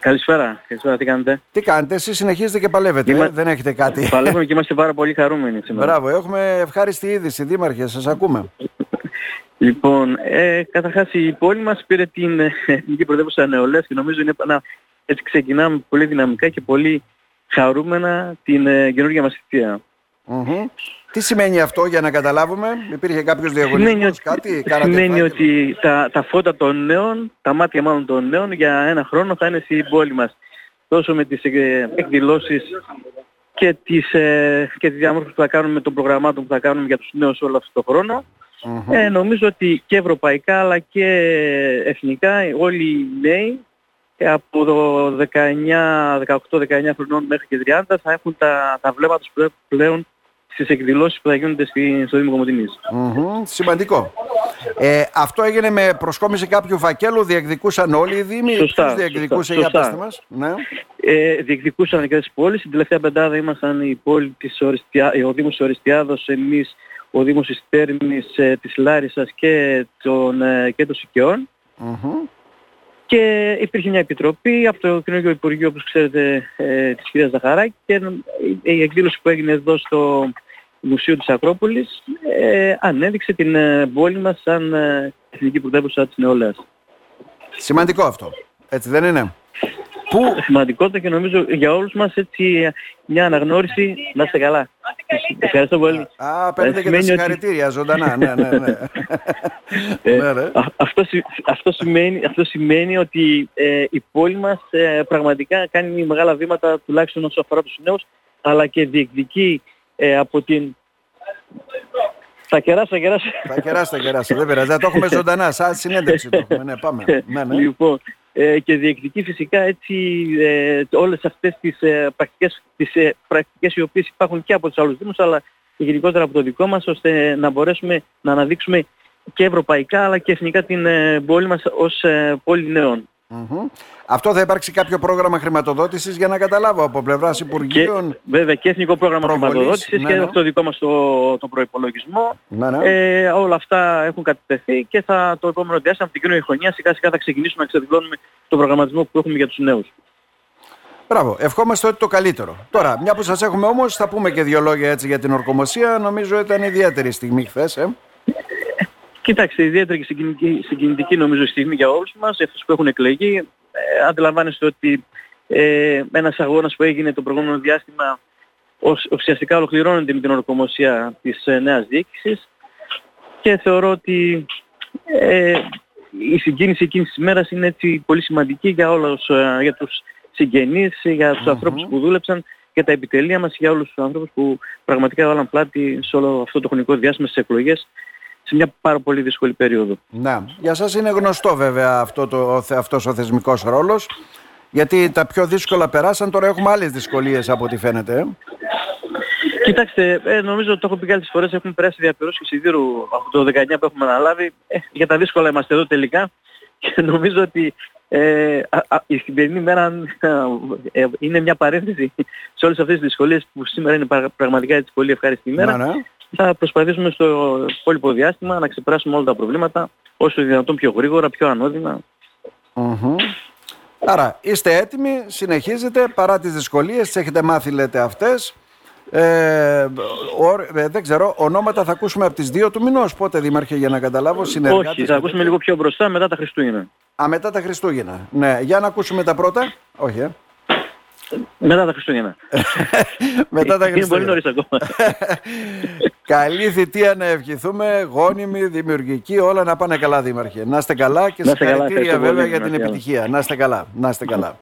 Καλησπέρα. Καλησπέρα, τι κάνετε; Τι κάνετε, εσείς συνεχίζετε και παλεύετε, Είμα... ε; δεν έχετε κάτι. Παλεύουμε και είμαστε πάρα πολύ χαρούμενοι σήμερα. Μπράβο, έχουμε ευχάριστη είδηση, Δήμαρχε, σας ακούμε. λοιπόν, ε, καταρχάς η πόλη μας πήρε την Εθνική Πρωτεύουσα Νεολαίας και νομίζω είναι ένα, έτσι ξεκινάμε πολύ δυναμικά και πολύ χαρούμενα την ε, καινούργια μας θητεία. Mm-hmm. Τι σημαίνει αυτό για να καταλάβουμε, υπήρχε κάποιος διαγωνισμός, κάτι, Σημαίνει ότι τα, τα φώτα των νέων, τα μάτια μάλλον των νέων για ένα χρόνο θα είναι στην πόλη μας. Τόσο με τις ε, εκδηλώσεις και τις, ε, και τις διαμόρφωσης που θα κάνουμε των προγραμμάτων που θα κάνουμε για τους νέους όλο αυτό το χρόνο. Mm-hmm. Ε, νομίζω ότι και ευρωπαϊκά αλλά και εθνικά όλοι οι νέοι από το 19, 18-19 χρονών μέχρι και 30 θα έχουν τα, τα βλέμματα τους πλέον στις εκδηλώσεις που θα γίνονται στη, στο Δήμο Κομωτινής. Mm-hmm, σημαντικό. Ε, αυτό έγινε με προσκόμιση κάποιου φακέλου, διεκδικούσαν όλοι οι Δήμοι, σωστά, ποιος διεκδικούσε σωστά, για πέστε μας. Ναι. Ε, διεκδικούσαν και τις πόλεις, στην τελευταία πεντάδα ήμασταν η πόλη της Οριστιά, ο Δήμος Οριστιάδος, εμείς ο Δήμος της Τέρμης, ε, της Λάρισας και των, ε, και των Σικαιών. Mm-hmm. Και υπήρχε μια επιτροπή από το Κοινωνικό Υπουργείο, όπως ξέρετε, ε, της κυρίας Ζαχαράκη και η εκδήλωση που έγινε εδώ στο Μουσείο της Ακρόπολης ε, ανέδειξε την ε, πόλη μας σαν ε, εθνική πρωτεύουσα της νεολαίας. Σημαντικό αυτό. Έτσι δεν είναι; Πού... Σημαντικότητα και νομίζω για όλους μας έτσι μια αναγνώριση να είστε καλά. Ευχαριστώ πολύ. Α, παίρνετε και τα συγχαρητήρια ότι... ζωντανά. ναι, ναι, ναι. ε, ναι, ναι. αυτό, αυτό, σημαίνει, αυτό σημαίνει ότι ε, η πόλη μας ε, πραγματικά κάνει μεγάλα βήματα τουλάχιστον όσο αφορά τους νέους αλλά και διεκδικεί ε, από την... Θα κεράσει, θα κεράσει. Θα κεράσει, θα κεράσει. Δεν πειράζει. Το έχουμε ζωντανά. Σαν συνέντευξη το έχουμε. Ναι, πάμε. Ναι, ναι. Λοιπόν, ε, και διεκδικεί φυσικά έτσι ε, όλες αυτές τις, ε, πρακτικές, τις ε, πρακτικές οι οποίες υπάρχουν και από τους άλλους δήμους αλλά και γενικότερα από το δικό μας ώστε να μπορέσουμε να αναδείξουμε και ευρωπαϊκά αλλά και εθνικά την ε, πόλη μας ως ε, πόλη νέων. Αυτό θα υπάρξει κάποιο πρόγραμμα χρηματοδότησης για να καταλάβω από πλευράς Υπουργείων. Και, βέβαια και εθνικό πρόγραμμα χρηματοδότησης ναι, και ναι. το δικό μας το, το προϋπολογισμό. Ναι, ναι. Ε, όλα αυτά έχουν κατατεθεί και θα, το επόμενο διάστημα από την κοινωνία χρονιά σιγά σιγά θα ξεκινήσουμε να εξεδηλώνουμε τον προγραμματισμό που έχουμε για τους νέους. Μπράβο, ευχόμαστε ότι το καλύτερο. Τώρα, μια που σας έχουμε όμως, θα πούμε και δύο λόγια έτσι για την ορκομοσία. Νομίζω ήταν ιδιαίτερη στιγμή χθες. Ε. Κοιτάξτε, ιδιαίτερα και συγκινητική, συγκινητική νομίζω στιγμή για όλους μας, για αυτούς που έχουν εκλεγεί. Ε, αντιλαμβάνεστε ότι ε, ένας αγώνας που έγινε το προηγούμενο διάστημα ουσιαστικά ολοκληρώνεται με την ορκομοσία της ε, νέας διοίκησης. Και θεωρώ ότι ε, η συγκίνηση εκείνης της ημέρας είναι έτσι πολύ σημαντική για όλους, ε, για τους συγγενείς, για τους ανθρώπους που δούλεψαν, για τα επιτελεία μας, για όλους τους ανθρώπους που πραγματικά έβαλαν πλάτη σε όλο αυτό το χρονικό διάστημα στις εκλογές σε μια πάρα πολύ δύσκολη περίοδο. Να, για σας είναι γνωστό βέβαια αυτό το, αυτός ο θεσμικός ρόλος, γιατί τα πιο δύσκολα περάσαν, τώρα έχουμε άλλες δυσκολίες από ό,τι φαίνεται. Ε. Κοιτάξτε, ε, νομίζω ότι το έχω πει κάποιες φορές, έχουμε περάσει διαπυρώσεις σιδήρου από το 19 που έχουμε αναλάβει. Ε, για τα δύσκολα είμαστε εδώ τελικά και νομίζω ότι ε, η σημερινή μέρα ε, είναι μια παρένθεση σε όλες αυτές τις δυσκολίες που σήμερα είναι πραγματικά έτσι πολύ ευχάριστη ημέρα. Ναι, ναι θα προσπαθήσουμε στο υπόλοιπο διάστημα να ξεπεράσουμε όλα τα προβλήματα όσο δυνατόν πιο γρήγορα, πιο ανώδυνα. Άρα είστε έτοιμοι, συνεχίζετε παρά τις δυσκολίες, τις έχετε μάθει λέτε αυτές. Ε, ε, δεν ξέρω, ονόματα θα ακούσουμε από τις δύο του μηνός. Πότε Δήμαρχε για να καταλάβω συνεργάτες. Όχι, θα ακούσουμε λίγο πιο μπροστά μετά τα Χριστούγεννα. Α, μετά τα Χριστούγεννα. Ναι, για να ακούσουμε τα πρώτα. Όχι, ε. Μετά τα Χριστούγεννα. Μετά τα Χριστούγεννα. Είναι πολύ νωρίς ακόμα. Καλή θητεία να ευχηθούμε, γόνιμη, δημιουργική, όλα να πάνε καλά δήμαρχε. Να είστε καλά και συγχαρητήρια βέβαια για την επιτυχία. Να είστε καλά. Να είστε καλά.